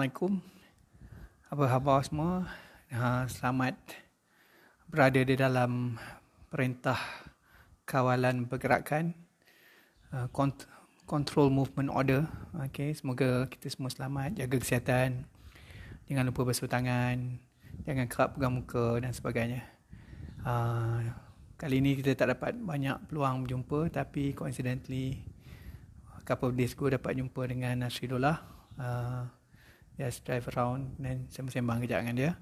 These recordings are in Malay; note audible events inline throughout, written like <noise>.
Assalamualaikum. Apa khabar semua? Ha, selamat berada di dalam perintah kawalan pergerakan uh, control movement order. Okay, semoga kita semua selamat, jaga kesihatan. Jangan lupa basuh tangan, jangan kerap pegang muka dan sebagainya. Uh, kali ini kita tak dapat banyak peluang berjumpa tapi coincidentally couple of days ago dapat jumpa dengan Nasridullah. Uh, just drive around dan sembang-sembang kejap dengan dia.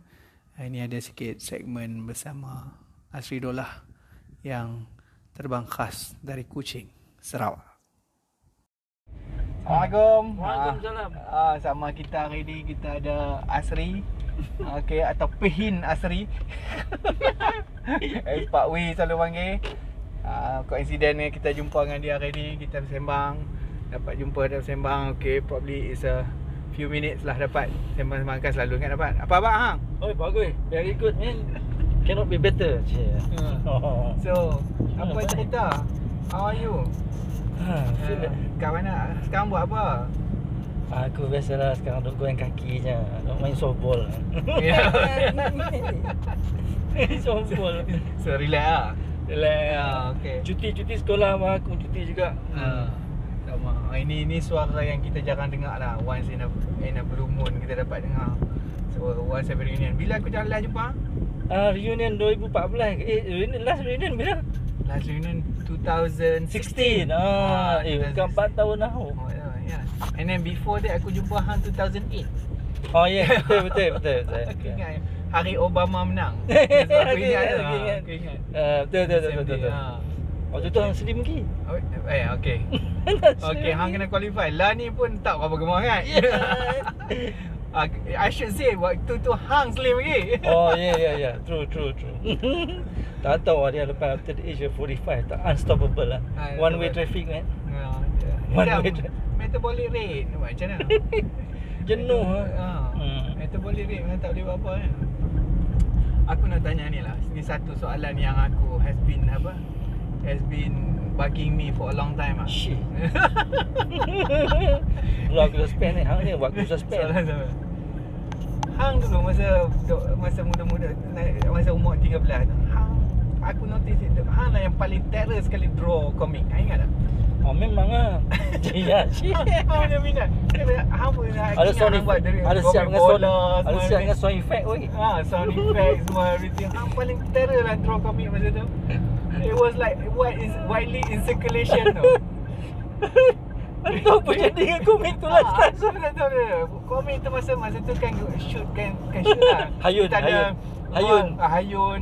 Ini ada sikit segmen bersama Asri Dolah yang terbang khas dari Kuching, Sarawak. Assalamualaikum. Waalaikumsalam. Ah, sama kita hari ni kita ada Asri. <laughs> Okey atau Pehin Asri. <laughs> eh Pak Wei selalu panggil. Ah, coincident ni kita jumpa dengan dia hari ni, kita bersembang. Dapat jumpa dan bersembang. Okey, probably is a few minutes lah dapat sembang-sembang kan selalu kan dapat. Apa abang hang? Oh, bagus. Very good, man. Cannot be better. Yeah. <laughs> Uh. So, apa cerita? How are you? Ha, Uh, kat mana? Sekarang buat apa? Aku biasalah sekarang duk goyang kaki je. Duk main softball. <laughs> Ya. softball. so, relax lah. Relax. Ya, okay. Cuti-cuti sekolah mah aku cuti juga. Ha. Ah, Ini ini suara yang kita jarang dengar lah. Once in a, in a blue moon kita dapat dengar. So, once every reunion. Bila aku jalan jumpa? Ah, reunion 2014. Eh, reunion last reunion bila? Last reunion 2016. 16. Ah, eh 2016. bukan 4 tahun dah. Oh, ya, ya. And then before that aku jumpa hang 2008. Oh ya, yeah. betul betul betul. betul. <laughs> Aku ingat hari Obama menang. <laughs> Aku ingat. ingat, tu. aku ingat. Aku ingat. Ah, betul betul betul betul. betul. Ha. Waktu tu hang slim lagi. Oh, eh, okay. <laughs> Okay, hang kena qualify. Lah ni pun tak berapa gemar kan? <laughs> Uh, I should say waktu tu hang slim lagi. <laughs> Oh ya ya ya True true true <laughs> Tak tahu lah dia lepas after the age of 45 Tak unstoppable lah Ah, One way traffic man Ya, One Macam way tra- metabolic rate macam mana? Jenuh ha. lah Hmm. Metabolic rate memang tak boleh buat apa kan? Aku nak tanya ni lah. Ni satu soalan yang aku has been apa? Has been bugging me for a long time ah. Shit <laughs> Kalau aku dah spend ni Hang ni buat aku dah spend sama. Hang dulu masa masa muda-muda masa umur 13 Hang aku notice itu Hang lah yang paling terror sekali draw komik. Hang ingat tak? Oh memang lah <laughs> Ya shit Hang punya minat. Hang pun Ada sound effect Ada siap dengan sound Ada siap dengan sound effect weh Ha, sound effect semua everything. Hang paling terror lah draw komik masa tu. It was like what is widely in circulation tu. Itu <laughs> apa jadi dengan komik tu lah Ah, so tak tahu dia. Komik tu masa masa tu kan shoot kan kan shoot lah. <laughs> Hayun, Kita ada Hayun. Hayun. Ah, Hayun.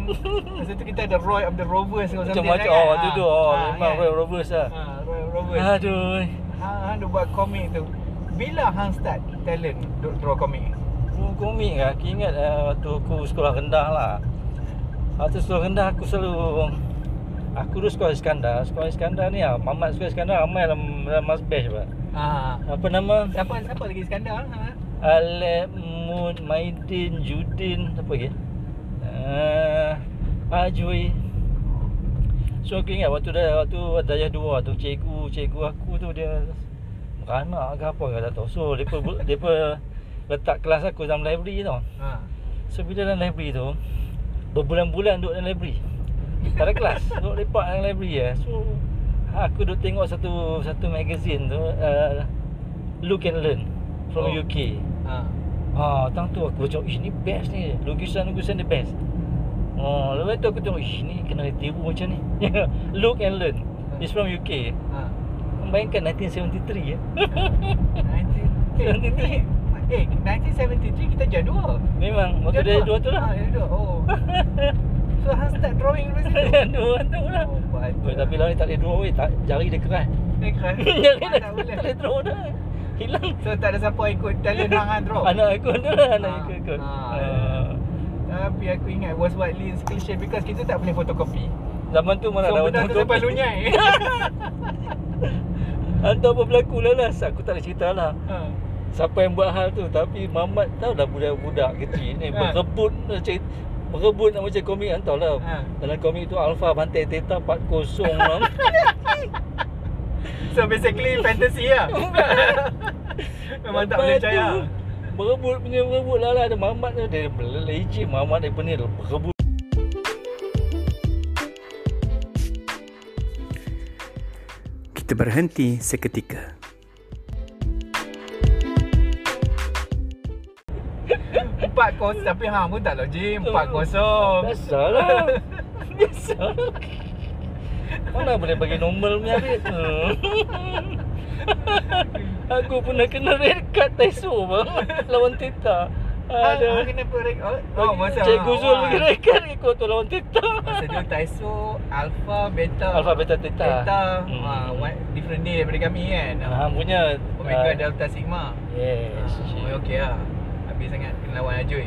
masa tu kita ada Roy of the Rovers something Macam-macam kan? Oh waktu tu Oh Ah, memang kan? Roy Rovers lah Ah, Roy Rovers. Aduh Hang hang dia buat komik tu. Bila hang start talent draw komik? Oh, komik lah. Aku ingat uh, waktu aku sekolah rendah lah. Waktu sekolah rendah aku selalu Aku dulu sekolah Iskandar Sekolah Iskandar ni lah Mamat sekolah Iskandar ramai dalam, dalam mas batch pak Ah. Apa nama? Siapa siapa lagi Iskandar? Ha? Alep, Mun, Maidin, Judin Apa lagi? Uh, Ajoy So aku ingat waktu dah waktu dayah dua tu cikgu cikgu aku tu dia beranak ke apa ke tak tahu. So depa <laughs> depa letak kelas aku dalam library tau. Ha. So bila dalam library tu Berbulan-bulan duduk dalam library Tak ada kelas Duduk lepak dalam library ya. So Aku duduk tengok satu Satu magazine tu uh, Look and Learn From Oh. UK Ha. Ah, tang tu aku macam Ish ni best ni Lukisan-lukisan dia best Oh, lepas tu aku tengok Ish ni kena tiru macam ni <laughs> Look and Learn It's from UK Ha. Bayangkan 1973 ya 1973. Eh, 1973 <laughs> kita jadi dua. Memang Waktu dia dua tu lah Ha, dia dua. Oh. <laughs> so hang start drawing dari situ. Dua tu lah Oh, Oi, tapi lah ni tak boleh draw weh, tak jari dia keras. Eh, keras. <laughs> jari dia tak tak boleh. draw dah. Hilang. So tak ada siapa ikut talent hang hang draw. <laughs> Anak aku tu lah, anak Ah, aku ikut. ah. Ah. Tapi aku ingat was widely in circulation because kita tak boleh fotokopi. Zaman tu mana So ada benda tu sampai lunyai. <laughs> Hantar apa berlaku lah lah. Aku tak ada cerita lah. ha. Siapa yang buat hal tu Tapi Mamat tahu dah budak-budak kecil ni Ha. Berebut macam Berebut nak macam komik kan tahu lah Ha. Dalam komik tu Alpha bantai Theta 40 lah <laughs> So basically fantasy lah. <laughs> Memang tak Lepas boleh tu, percaya. Berebut punya berebut lah lah Ada Mamat tu Dia leceh Mamat dia ni Berebut Kita berhenti seketika. Kosong Tapi hang pun tak logik Empat kosong Biasalah. <laughs> Biasa Mana boleh bagi normal punya rate <laughs> Aku pernah kena red card Taiso bang. Lawan Tita. Hang Ada. hang kenapa rank Oh, oh masa Cikgu Zul bagi red card Ikut tu lawan Tita. Masa dia Taiso Alpha Beta. Alpha, Beta, Theta. Theta Hmm. ha, one, Different day daripada kami kan. Hang punya Omega ah, Delta Sigma. Yes. Oh okey lah Habis sangat kena lawan Ajoy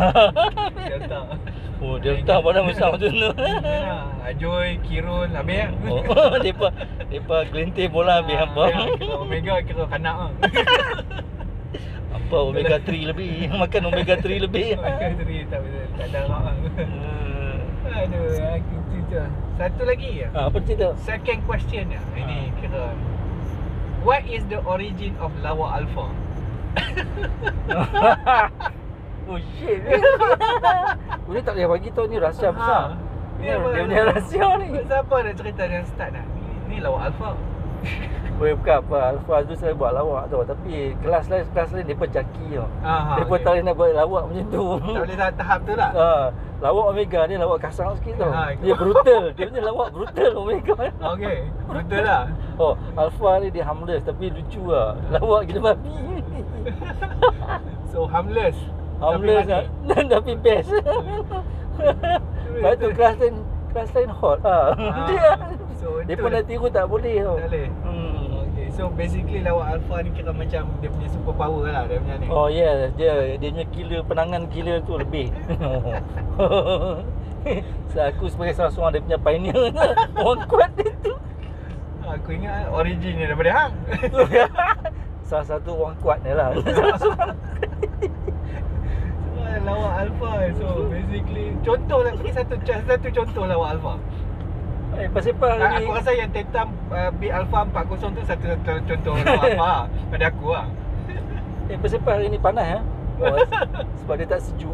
<laughs> Delta Oh Delta pada besar macam tu <laughs> Ha, Ajoy, Kirun Habis kan Oh, <laughs> depa depa gelintir bola habis apa? Ya, kira Omega kira kanak lah Apa omega 3 lebih? Makan omega 3 lebih. Omega 3 tak Tak ada lah Hmm. Aduh aku tu Satu lagi ya Ah, apa cerita? Second question ya Ini kira What is the origin of Lawa Alpha? Oh shit. Boleh tak boleh bagi tahu ni rahsia besar. Ni Dia, apa? dia punya rahsia ni. Siapa nak cerita yang start nak? Ni, ni Lawa Alpha Boleh bukan apa Alfa tu saya buat lawak tau Tapi kelas lain kelas lain depa jaki tau. Aha, Depa okey. tak boleh nak buat lawak macam tu. Tak boleh tahap, tahap tu lah Ha, lawak Omega ni lawak kasar sikit tau. Ha, Dia brutal. Dia punya lawak brutal Omega. Okay Betul lah Oh, Alpha ni dia harmless tapi lucu lah. Lawak gila babi. So harmless Harmless lah. Tapi <laughs> tapi best. <laughs> Lepas tu kelas lain kelas lain hot lah. Ah, Dia. so dia pun dah- nak tiru tak boleh tau. Tak boleh Hmm. Okay So basically Lawa Alpha ni kira macam Dia punya super power lah Dia punya ni Oh yeah, dia dia punya killer penangan killer tu lebih. <laughs> so aku sebagai salah seorang dia punya pioneer Orang kuat dia tu. Aku ingat origin dia daripada hang salah satu orang kuat dia lah. Salah <laughs> seorang. Semua Lawa Alpha So basically Contoh lah Bagi satu satu contoh Lawa Alpha Eh, pasal apa Ah, hari Aku ni? rasa yang Tetam uh, Big Alpha 40 tu Satu, satu contoh <laughs> Alpha Pada aku lah Eh, pasal apa hari ni panas ya? <laughs> Oh, sebab dia tak sejuk.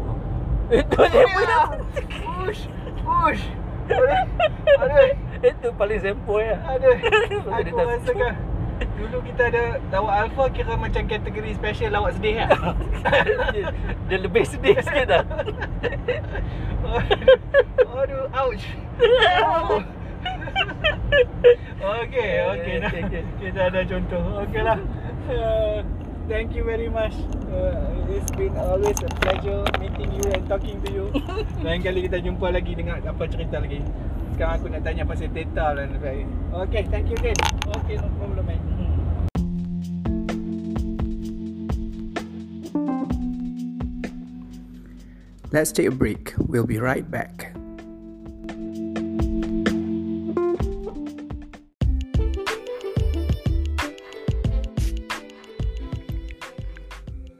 Itu dia punya. Push Push Aduh Aduh Itu paling sempoi lah. Aduh Aku tak rasakan <laughs> Dulu kita ada Lawak Alpha Kira macam kategori special Lawak sedih kan dia, dia lebih sedih sikit dah. Aduh, <laughs> aduh, ouch. Oh. okay, okay. Nah, Okay, okay. kita ada contoh. Okay lah. Uh, thank you very much. Uh, it's been always a pleasure meeting you and talking to you. <laughs> Lain kali kita jumpa lagi dengan apa cerita lagi. Sekarang aku nak tanya pasal Theta dan sebagainya. Okay, thank you again. Okay, no problem, man. Let's take a break. We'll be right back.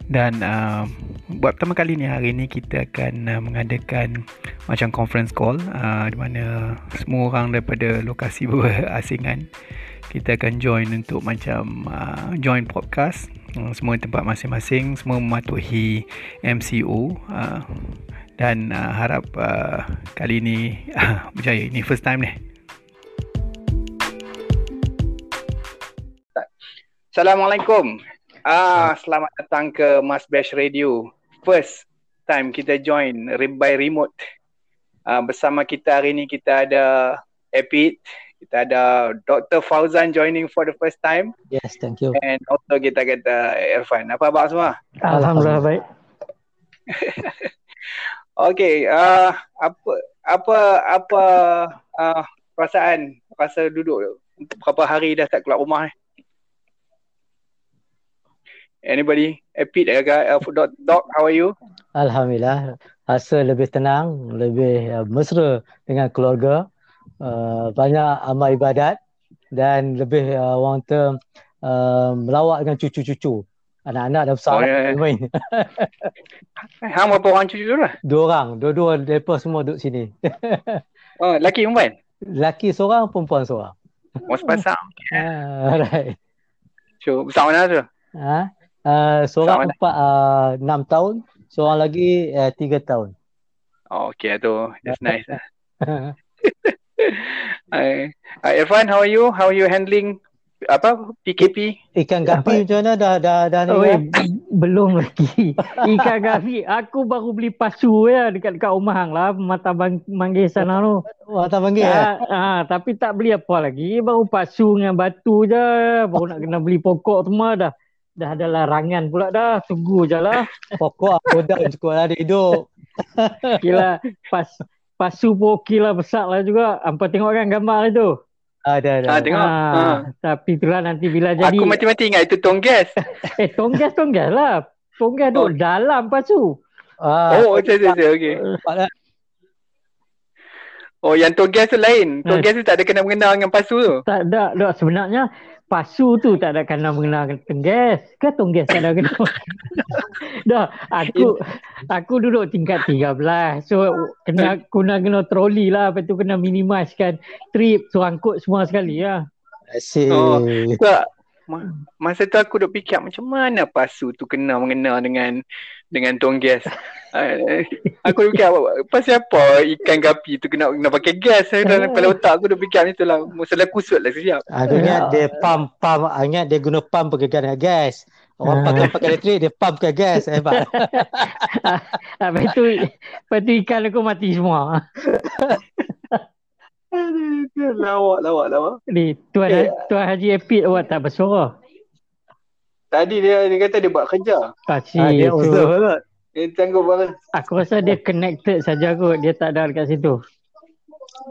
Dan uh, buat pertama kali ni hari ni kita akan uh, mengadakan macam conference call uh, di mana semua orang daripada lokasi <laughs> berasingan kita akan join untuk macam uh, join podcast uh, semua tempat masing-masing semua mematuhi MCO uh, dan uh, harap uh, kali ni uh, <laughs> berjaya ini first time ni Assalamualaikum. Ah, selamat datang ke Mas Bash Radio. First time kita join by remote. Ah, bersama kita hari ni kita ada Epit, kita ada Dr. Fauzan joining for the first time Yes, thank you. and also kita kata Irfan. Apa khabar semua? Alhamdulillah baik. <laughs> Okay, uh, apa apa apa uh, perasaan rasa duduk berapa hari dah tak keluar rumah ni? Anybody? Epit, uh, uh, doc, doc, how are you? Alhamdulillah. Rasa lebih tenang, lebih uh, mesra dengan keluarga. Uh, banyak amal ibadat dan lebih uh, orang kata uh, melawat dengan cucu-cucu. Anak-anak dah besar Oh, ya, ya. dah main. <laughs> Hang berapa orang cucu tu lah? Dua orang, dua-dua mereka semua duduk sini. <laughs> Oh, lelaki perempuan? Lelaki seorang, perempuan seorang. Oh, sepasang. <laughs> Ah, right. So, besar mana tu? Ha? Uh, seorang empat uh, enam tahun, seorang lagi uh, tiga tahun. Oh, okay tu. That's nice. lah. <laughs> Hi. Uh, Irfan, how are you? How are you handling apa PKP? Ikan gapi macam mana dah dah dah ni? Oh, kan? eh, <laughs> belum lagi. <laughs> Ikan gafi. Aku baru beli pasu ya dekat dekat rumah hang lah. Mata bang, manggil sana tu. Mata panggil eh? Ah, ah, tapi tak beli apa lagi. Baru pasu dengan batu je. Baru nak kena beli pokok semua dah. Dah ada larangan pula dah. Tunggu je lah. Pokok aku dah cukup lah dia hidup. Kira pas pasu pun okey lah besar lah juga. Hampa tengok kan gambar itu. Ada ada. Ah, tengok. Ah, Ah. Tapi itulah nanti bila jadi. Aku mati-mati ingat itu tonggas. <laughs> Eh tonggas tonggas lah. Tonggas Oh. duduk dalam pasu. Ah, Oh, okay. nampak dah. Oh, yang tonggas tu lain. Ah. Tonggas tu tak ada kena-mengena dengan pasu tu. Tak ada, tak sebenarnya pasu tu tak ada kena mengenal tonggas. Ke tonggas tak ada kena. <laughs> dah, aku aku duduk tingkat 13. So kena kena kena troli lah, lepas tu kena minimizekan trip, so angkut semua sekali lah. Asyik. Oh. Tak. Ma- Masa tu aku duk fikir macam mana pasu tu kena mengena dengan dengan tonggas. <laughs> Ah, aku duk fikir apa- pasal apa ikan gapi tu kena kena pakai gas. Dalam kepala otak aku duk fikir macam tu lah. Masalah kusut lah siap. Aku ingat dia pump pump ingat dia guna pump pergegaran dengan gas. Orang Ah. pakai pakai elektrik dia pump ke gas hebat. <laughs> lepas tu lepas tu ikan aku mati semua. <laughs> lawak, lawak, lawak. Ni tuan Eh. tuan Haji Epit awak tak bersuara. Tadi dia dia kata dia buat kerja. Pasti Ah, dia tu. usaha lah. Dia tangguh banget. Aku rasa dia connected saja kot. Dia tak ada dekat situ.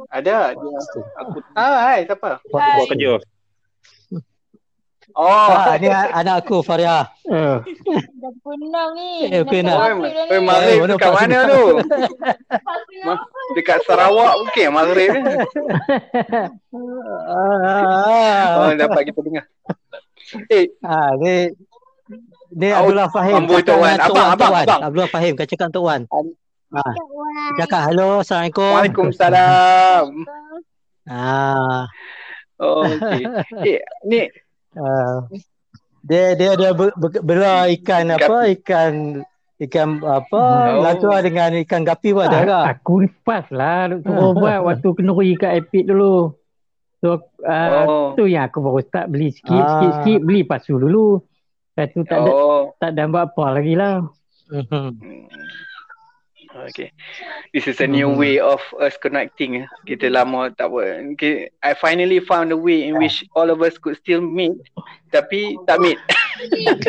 Ada dia. Aku ah hai siapa? Buat kerja. Oh, Ah, ni anak aku Faria. Uh. Dah penang ni. Eh, Nak penang. tak Oi, ni. Maghrib Eh, mana dekat mana tu? Ma-? Dekat Sarawak mungkin Maghrib ni. <laughs> Ah, Oh, dapat kita dengar. Eh, ah, ni ni Abdullah Fahim. Cakap Tok Wan. Abang, abang, abang. Abdullah Fahim kau cakap Tok Wan. Ah, Kat Wan. cakap halo, Assalamualaikum. Waalaikumsalam. Ah, Oh, okey. <laughs> Eh, ni ah. Dia dia dia ber, ber, bela ikan apa? Ikan ikan apa? Oh. Lakar dengan ikan gapi pun ada ke? Ah, aku lepas lah duk suruh buat waktu kenduri kat Epic dulu. So uh, Oh. tu yang aku baru start beli sikit, Ah. sikit, sikit beli pasu dulu. Lepas tu tak ada, Oh. tak ada buat apa lagi lah. Hmm. Okay. This is a new way of us connecting. Kita lama tak buat. Okay. I finally found a way in which all of us could still meet. Tapi tak meet.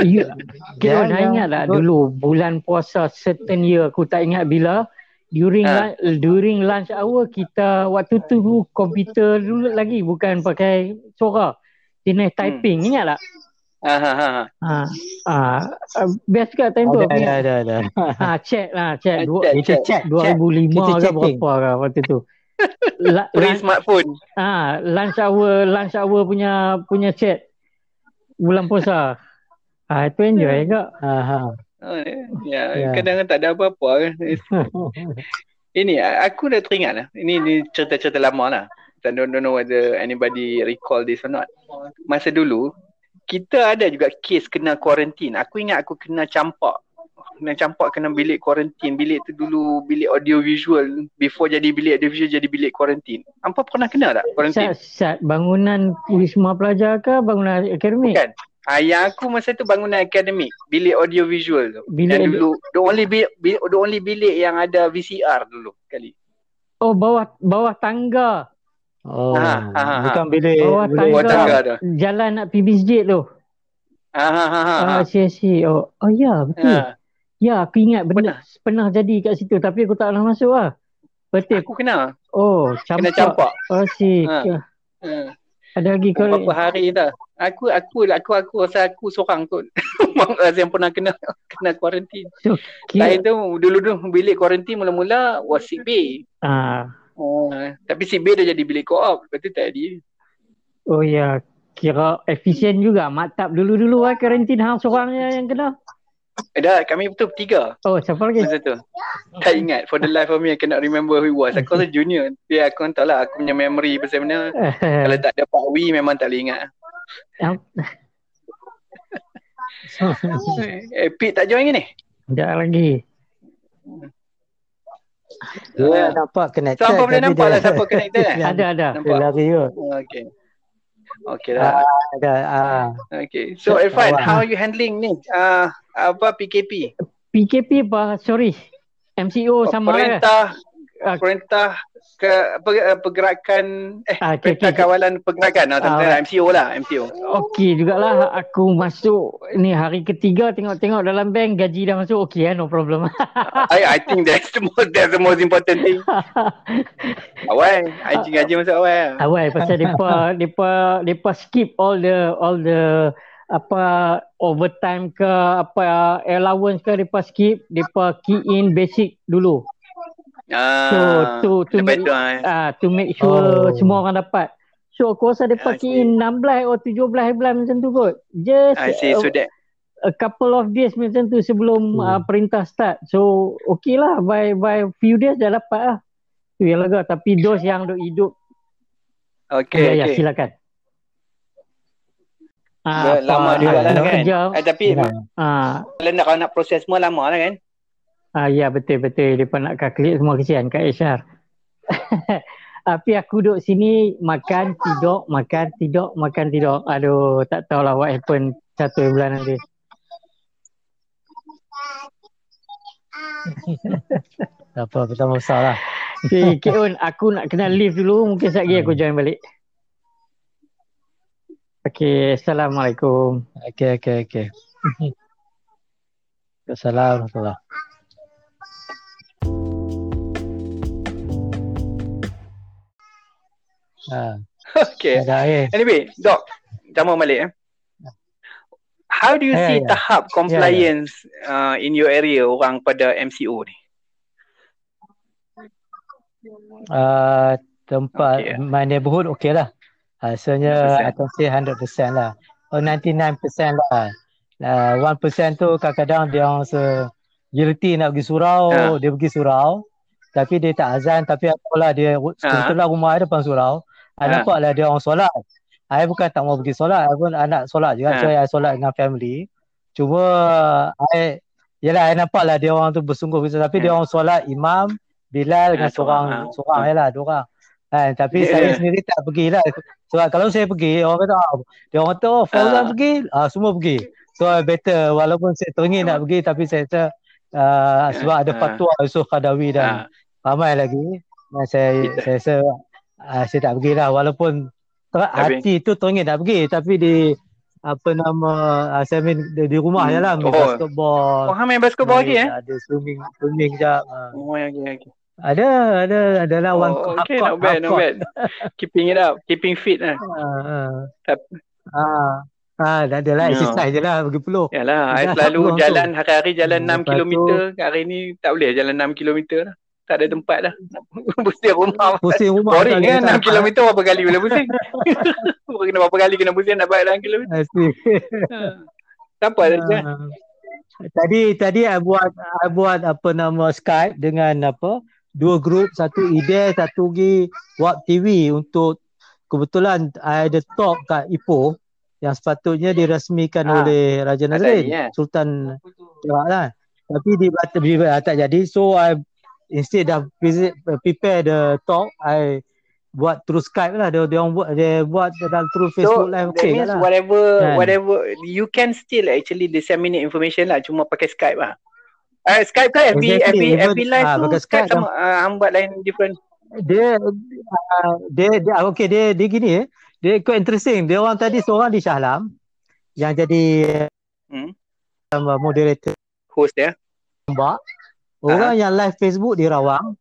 you, <laughs> Ya, kita dah ya. ingat tak Betul. dulu bulan puasa certain year aku tak ingat bila during Ha. ha. during lunch hour kita waktu tu komputer dulu lagi bukan pakai suara. Jenis typing ingat tak? Ah, ha, ha, ha. Best kat time tu. Ada ada ada. Ha, <laughs> chat lah, chat. Dua, Chat, Kita chat. chat, chat. 2005 Kita ke berapa ke waktu tu. La, Free lunch, smartphone. ha, lunch hour, lunch hour punya punya chat. Bulan puasa. Ha, itu enjoy juga. Ha ha. Oh, ya, Ya. kadang tak ada apa-apa. <laughs> Ini aku dah teringat lah. Ini, ini cerita-cerita lama lah. I don't, don't know whether anybody recall this or not. Masa dulu, kita ada juga kes kena kuarantin. Aku ingat aku kena campak. Kena campak kena bilik kuarantin. Bilik tu dulu bilik audio visual. Before jadi bilik audio visual jadi bilik kuarantin. Hampa pernah kena tak kuarantin? Sat, sat bangunan Wisma Pelajar ke bangunan akademik? Bukan. Ah, yang aku masa tu bangunan akademik, bilik audio visual tu. Bilik yang dulu the only bilik, bilik the only bilik yang ada VCR dulu kali. Oh, bawah bawah tangga. Oh, Ha, ha, ha. bukan bilik Bawah bilik tangga. Buat tangga tu. Jalan nak pergi masjid tu. Ah, ha, ha, ha, ha. Ah, si si. Oh, oh ya, betul. Ha. Ya, aku ingat benda pernah jadi kat situ tapi aku tak pernah masuk lah. Betul. Aku kena, Oh, kena campak. campak. Oh, si. Ha. Ha. Ha. Ada lagi kau Berapa hari dah. Aku aku aku aku rasa aku seorang kot. <laughs> Rasa yang pernah kena kena kuarantin. so, Lain tu dulu tu bilik kuarantin mula-mula was sick bay. ah, Oh, tapi sick bay dah jadi bilik co-op. Lepas tu tak jadi. oh ya, kira efisien juga. Maktab dulu-dulu lah karantin hang seorang yang kena. Eh, dah kami betul bertiga. Oh, siapa lagi? Masa tu Tak ingat For the life of me I cannot remember who it was Aku rasa junior Tapi aku tak lah Aku punya memory pasal mana <laughs> Kalau tak ada Pak Wee Memang tak boleh ingat <laughs> Eh, Pete tak join ke ni? Sekejap lagi. Dia nampak connected. Siapa boleh nampak dia- lah siapa connected <laughs> kan? Ada, ada. Dia Nampak? lari kot. Okay. Okay lah. Ada. Ah. Okay. So Irfan, Awak. how are you handling ni? Uh, apa PKP? PKP apa? Sorry. MCO sama lah. perintah Ah. perintah ke per- pergerakan eh Ah, okay, perintah okay. kawalan pergerakan ah, Ah, uh, MCO lah MCO. Okey jugalah aku masuk ni hari ketiga tengok-tengok dalam bank gaji dah masuk okey ya no problem. <laughs> I I think that's the most that's the most important thing. <laughs> Awal, gaji gaji masuk awal. Awal pasal depa <laughs> depa depa skip all the all the apa overtime ke apa allowance ke depa skip depa key in basic dulu. Ah, So to to make tu, ah, ah to make sure Oh. semua orang dapat. So aku rasa depa I key in 16 atau 17 bulan macam tu kot. Just I see. uh, So that a couple of days macam tu sebelum Hmm. uh, perintah start. So okay lah by by few days dah dapat lah. Tu yang lega tapi dos yang duk hidup okay, ya, ya okay. silakan. Dah lama juga lah kan? Kerja, Eh, tapi Ya. ah, kalau nak kalau nak proses semua lama lah kan? Ah, ya betul betul depa nak calculate semua kesian Kak Isyar. <laughs> Tapi aku duduk sini makan tidur makan tidur makan tidur. Aduh tak tahulah what happen satu bulan nanti. Tak apa, pertama besar lah. Okay, Kak Un, aku nak kena leave dulu. Mungkin sekejap lagi aku join balik. Okay, Assalamualaikum. Okey, okey, okey. Assalamualaikum. Ha, Okay. ada air. Anyway, Doc, jama balik eh. How do you Ya, see ya. tahap compliance uh, in your area orang pada MCO ni? Uh, tempat Okey, ya. my neighborhood okey lah. Rasanya 100%. I can say 100% lah. Oh 99% lah. Uh, 1% tu kadang-kadang dia orang se guilty nak pergi surau, Ha. dia pergi surau. Tapi dia tak azan tapi apalah dia kebetulan rumah dia depan surau. I Ha. nampak lah dia orang solat. I bukan tak mau pergi solat, I pun I nak solat juga. Ha. So I solat dengan family. Cuma I Yelah, I nampak lah dia orang tu bersungguh tapi Ha. dia orang solat imam, Bilal dengan Ha, seorang, seorang ha. seorang je lah, dua orang. Kan, tapi Ya. saya sendiri tak pergi lah. Sebab kalau saya pergi, orang kata, ah, dia orang kata, oh, Fauzan Ah. pergi, ah, semua pergi. So, I better, walaupun saya teringin nak pergi, tapi saya rasa, uh, sebab ada Ah. fatwa Yusuf Khadawi dan Ah, ramai lagi. Dan saya, Kita- saya rasa, uh, saya tak pergi lah. Walaupun ter- hati tu teringin nak pergi, tapi di, apa nama, uh, saya main di, di rumah Hmm. je lah, main Oh. basketball. oh, main basketball lagi eh? Ada swimming, swimming sekejap. ah. Oh, okay, okay. Ada, ada, adalah one Oh, half okay, court, not bad, not bad. Keeping it up, keeping fit lah. Ah, Tap- ah, ah, dah ada lah Ya. exercise je lah pergi peluh. Yalah, Dah selalu tu. jalan hari-hari jalan Hmm, 6 lepas km. Hari ni tak boleh jalan 6 km lah. Tak ada tempat dah. <laughs> Pusing rumah. Pusing rumah Boring kan ada 6 km berapa kali boleh pusing. <laughs> kena berapa kali kena pusing nak balik 6 km. Asyik. Siapa ada je? Ah. Tadi tadi I buat I buat apa nama Skype dengan apa dua grup satu Ide satu lagi Wap TV untuk kebetulan I ada talk kat Ipoh yang sepatutnya dirasmikan Ah. oleh Raja Nazrin eh? Sultan Perak lah. Tapi di di tak jadi so I instead of visit, prepare the talk I buat through Skype lah dia dia orang buat dia buat dalam through So Facebook live that okay means lah. whatever Kan? whatever you can still actually disseminate information lah cuma pakai Skype lah. Uh, Skype kan FB Exactly, FB even- FB live ah, tu Skype Skype sama uh, buat lain different. dia uh, dia dia okay dia dia gini eh dia quite interesting dia orang tadi seorang di Shahlam yang jadi Hmm. uh, moderator Host dia. Mbak orang yang live Facebook di Rawang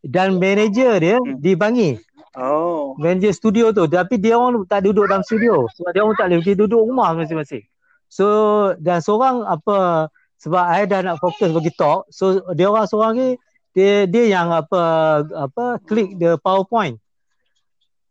dan manager dia Hmm. di Bangi Oh. manager studio tu tapi dia orang tak duduk dalam studio sebab dia orang tak boleh dia duduk rumah masing-masing so dan seorang apa sebab I dah nak fokus bagi talk so dia orang seorang ni dia dia yang apa apa klik the powerpoint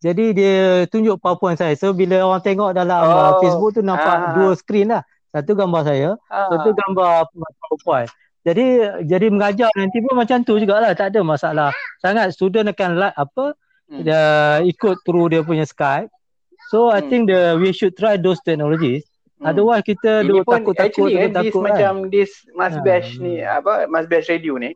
jadi dia tunjuk powerpoint saya so bila orang tengok dalam Oh. uh, Facebook tu nampak Ah. dua skrin lah satu gambar saya Ah. satu gambar powerpoint jadi jadi mengajar nanti pun macam tu jugalah tak ada masalah sangat student akan like apa Hmm. dia ikut through dia punya Skype. So I Hmm. think the we should try those technologies Hmm. Otherwise kita Ini duk takut-takut actually eh, takut this takut macam kan. this Mas Ha, Bash ni apa Mas Bash Radio ni.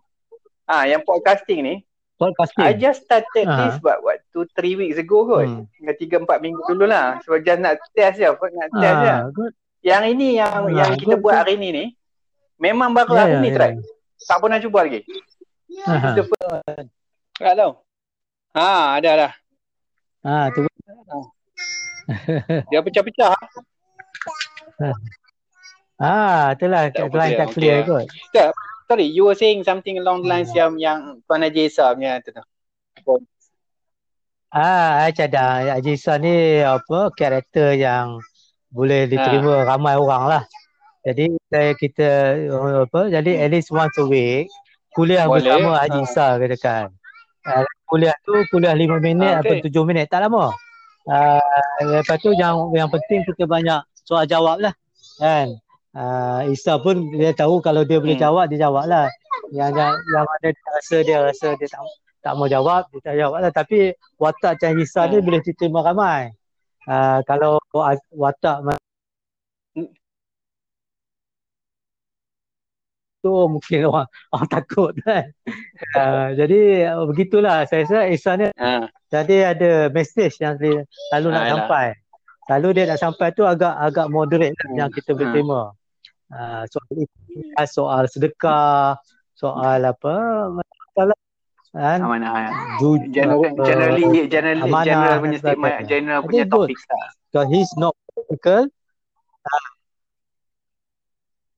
Ah yang podcasting ni Podcasting. I just started Ha. this but what 2 3 weeks ago kot. Hmm. Dengan 3 4 minggu dulu lah. So just nak test je, nak test je. Ah, good. Yang ini yang Ha, yang kita good, buat hari ni ni memang baru Ya, hari ya, ni ya. try. Tak pernah cuba lagi. Ha, is the first. Tak tahu. Ha, ada dah. ha, tu. Dia pecah-pecah. Ah, <laughs> itulah Tak line tak clear okay. kot. Sorry, you were saying something along the lines yang yang Tuan Haji Esa punya tu tu. Ah, I cadang Haji Ihsan ni apa karakter yang boleh diterima ramai orang lah. Jadi saya kita uh, apa jadi at least once a week kuliah Boleh. bersama Haji Ah. Ihsan katakan. Uh, kuliah tu kuliah 5 minit Ah, atau okey. 7 minit tak lama. Uh, lepas tu yang yang penting kita banyak soal jawab lah kan. Uh, Isa pun dia tahu kalau dia boleh Hmm. jawab dia jawab lah. Yang yang, yang mana dia rasa dia rasa dia tak tak mau jawab dia tak jawab lah tapi watak Chan Hisa ni Hmm. boleh diterima ramai. Uh, kalau watak ma- tu mungkin orang <laughs> orang takut kan. Uh, jadi uh, begitulah saya rasa Isa ni Ha. jadi ada message yang selalu, selalu nak Alah. sampai. Selalu dia nak sampai tu agak agak moderate Hmm. yang kita boleh Hmm. terima. Uh, soal soal sedekah, soal apa masalah kan Amanah. Ha. ju- General, apa, generally generally amanah general punya statement, general punya topik lah. because he's not political. Uh,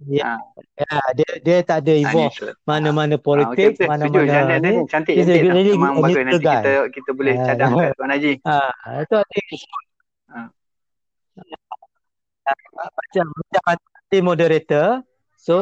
ya, Ha. ya, dia dia tak ada Ha, involve neutral. mana-mana Ah, okey, politik, betul. Setuju. mana-mana Jangan ni. ada cantik He's a cantik lah. really Memang bagus neutral nanti guy. kita kita boleh Ah. cadang kat Tuan Haji. Ah, itu Ah. macam macam nanti moderator. So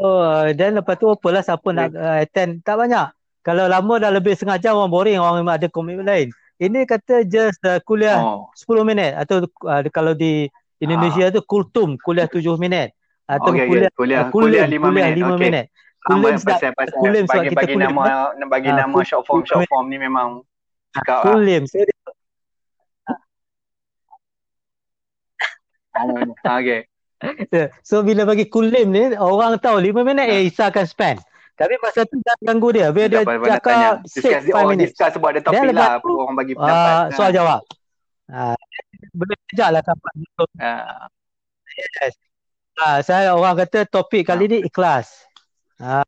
uh, dan lepas tu apalah siapa nak uh, attend tak banyak. Kalau lama dah lebih setengah jam orang boring orang memang ada komitmen lain. Ini kata just uh, kuliah Oh. 10 minit atau uh, kalau di Indonesia tu kultum kuliah 7 minit atau Okey, okey. kuliah Kuliah uh, kuliah 5 kuliah minit. 5 Okey. minit. Kulim Kulim sebab pasal pasal kulim sebab bagi kita bagi kulim nama bagi Ah, nama short form short form ni memang cakap lah. kulim. Ah, Okey. Ya. So bila bagi kulim ni orang tahu 5 minit Ya. eh Isa akan spend. Tapi masa tu jangan ganggu dia. Biar dia tanya. cakap Discuss 6 oh, 5 minutes. discuss topic Then lepas lah. tu, Orang bagi pendapat. Uh, Ah. soal jawab. Uh, boleh kejap lah sampai gitu. Ah. Saya orang kata topik kali ni ikhlas. Uh,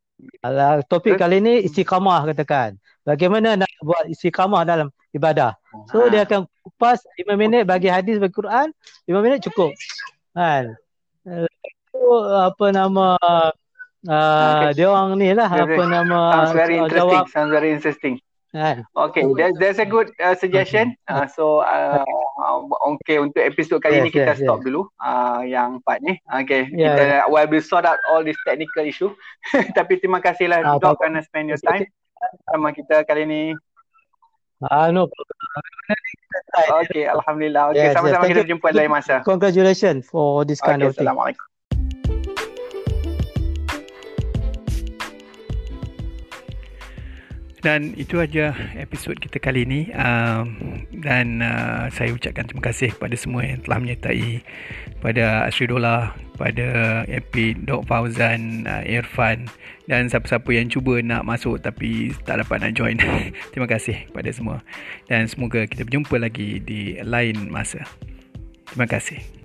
topik Betul. kali ni istiqamah katakan. Bagaimana nak buat istiqamah dalam ibadah. So Ah. dia akan kupas 5 minit bagi hadis bagi Quran, 5 minit cukup. Kan? Tu apa nama uh, Okay. dia orang ni lah apa nama Sounds very soal interesting. jawab Sounds very interesting. Kan. Okay, there's, there's a good uh, suggestion. Uh, so, uh, okay untuk episod kali Yes, ni kita yes, stop yes. dulu. Uh, yang part ni. Okay, Yeah, kita while we sort out all this technical issue. <laughs> Tapi terima kasihlah Ah, Doc kerana spend your time sama kita kali ni. Ah no. Okay, Alhamdulillah. Okay, Yes, yes. sama-sama Thank kita you. jumpa lain masa. Congratulations for this kind Okay, of thing. Assalamualaikum. Dan itu aja episod kita kali ini um, dan uh, saya ucapkan terima kasih kepada semua yang telah menyertai pada Asri Dola, pada Epic, Dok Fauzan, uh, Irfan dan siapa-siapa yang cuba nak masuk tapi tak dapat nak join. <laughs> terima kasih kepada semua dan semoga kita berjumpa lagi di lain masa. Terima kasih.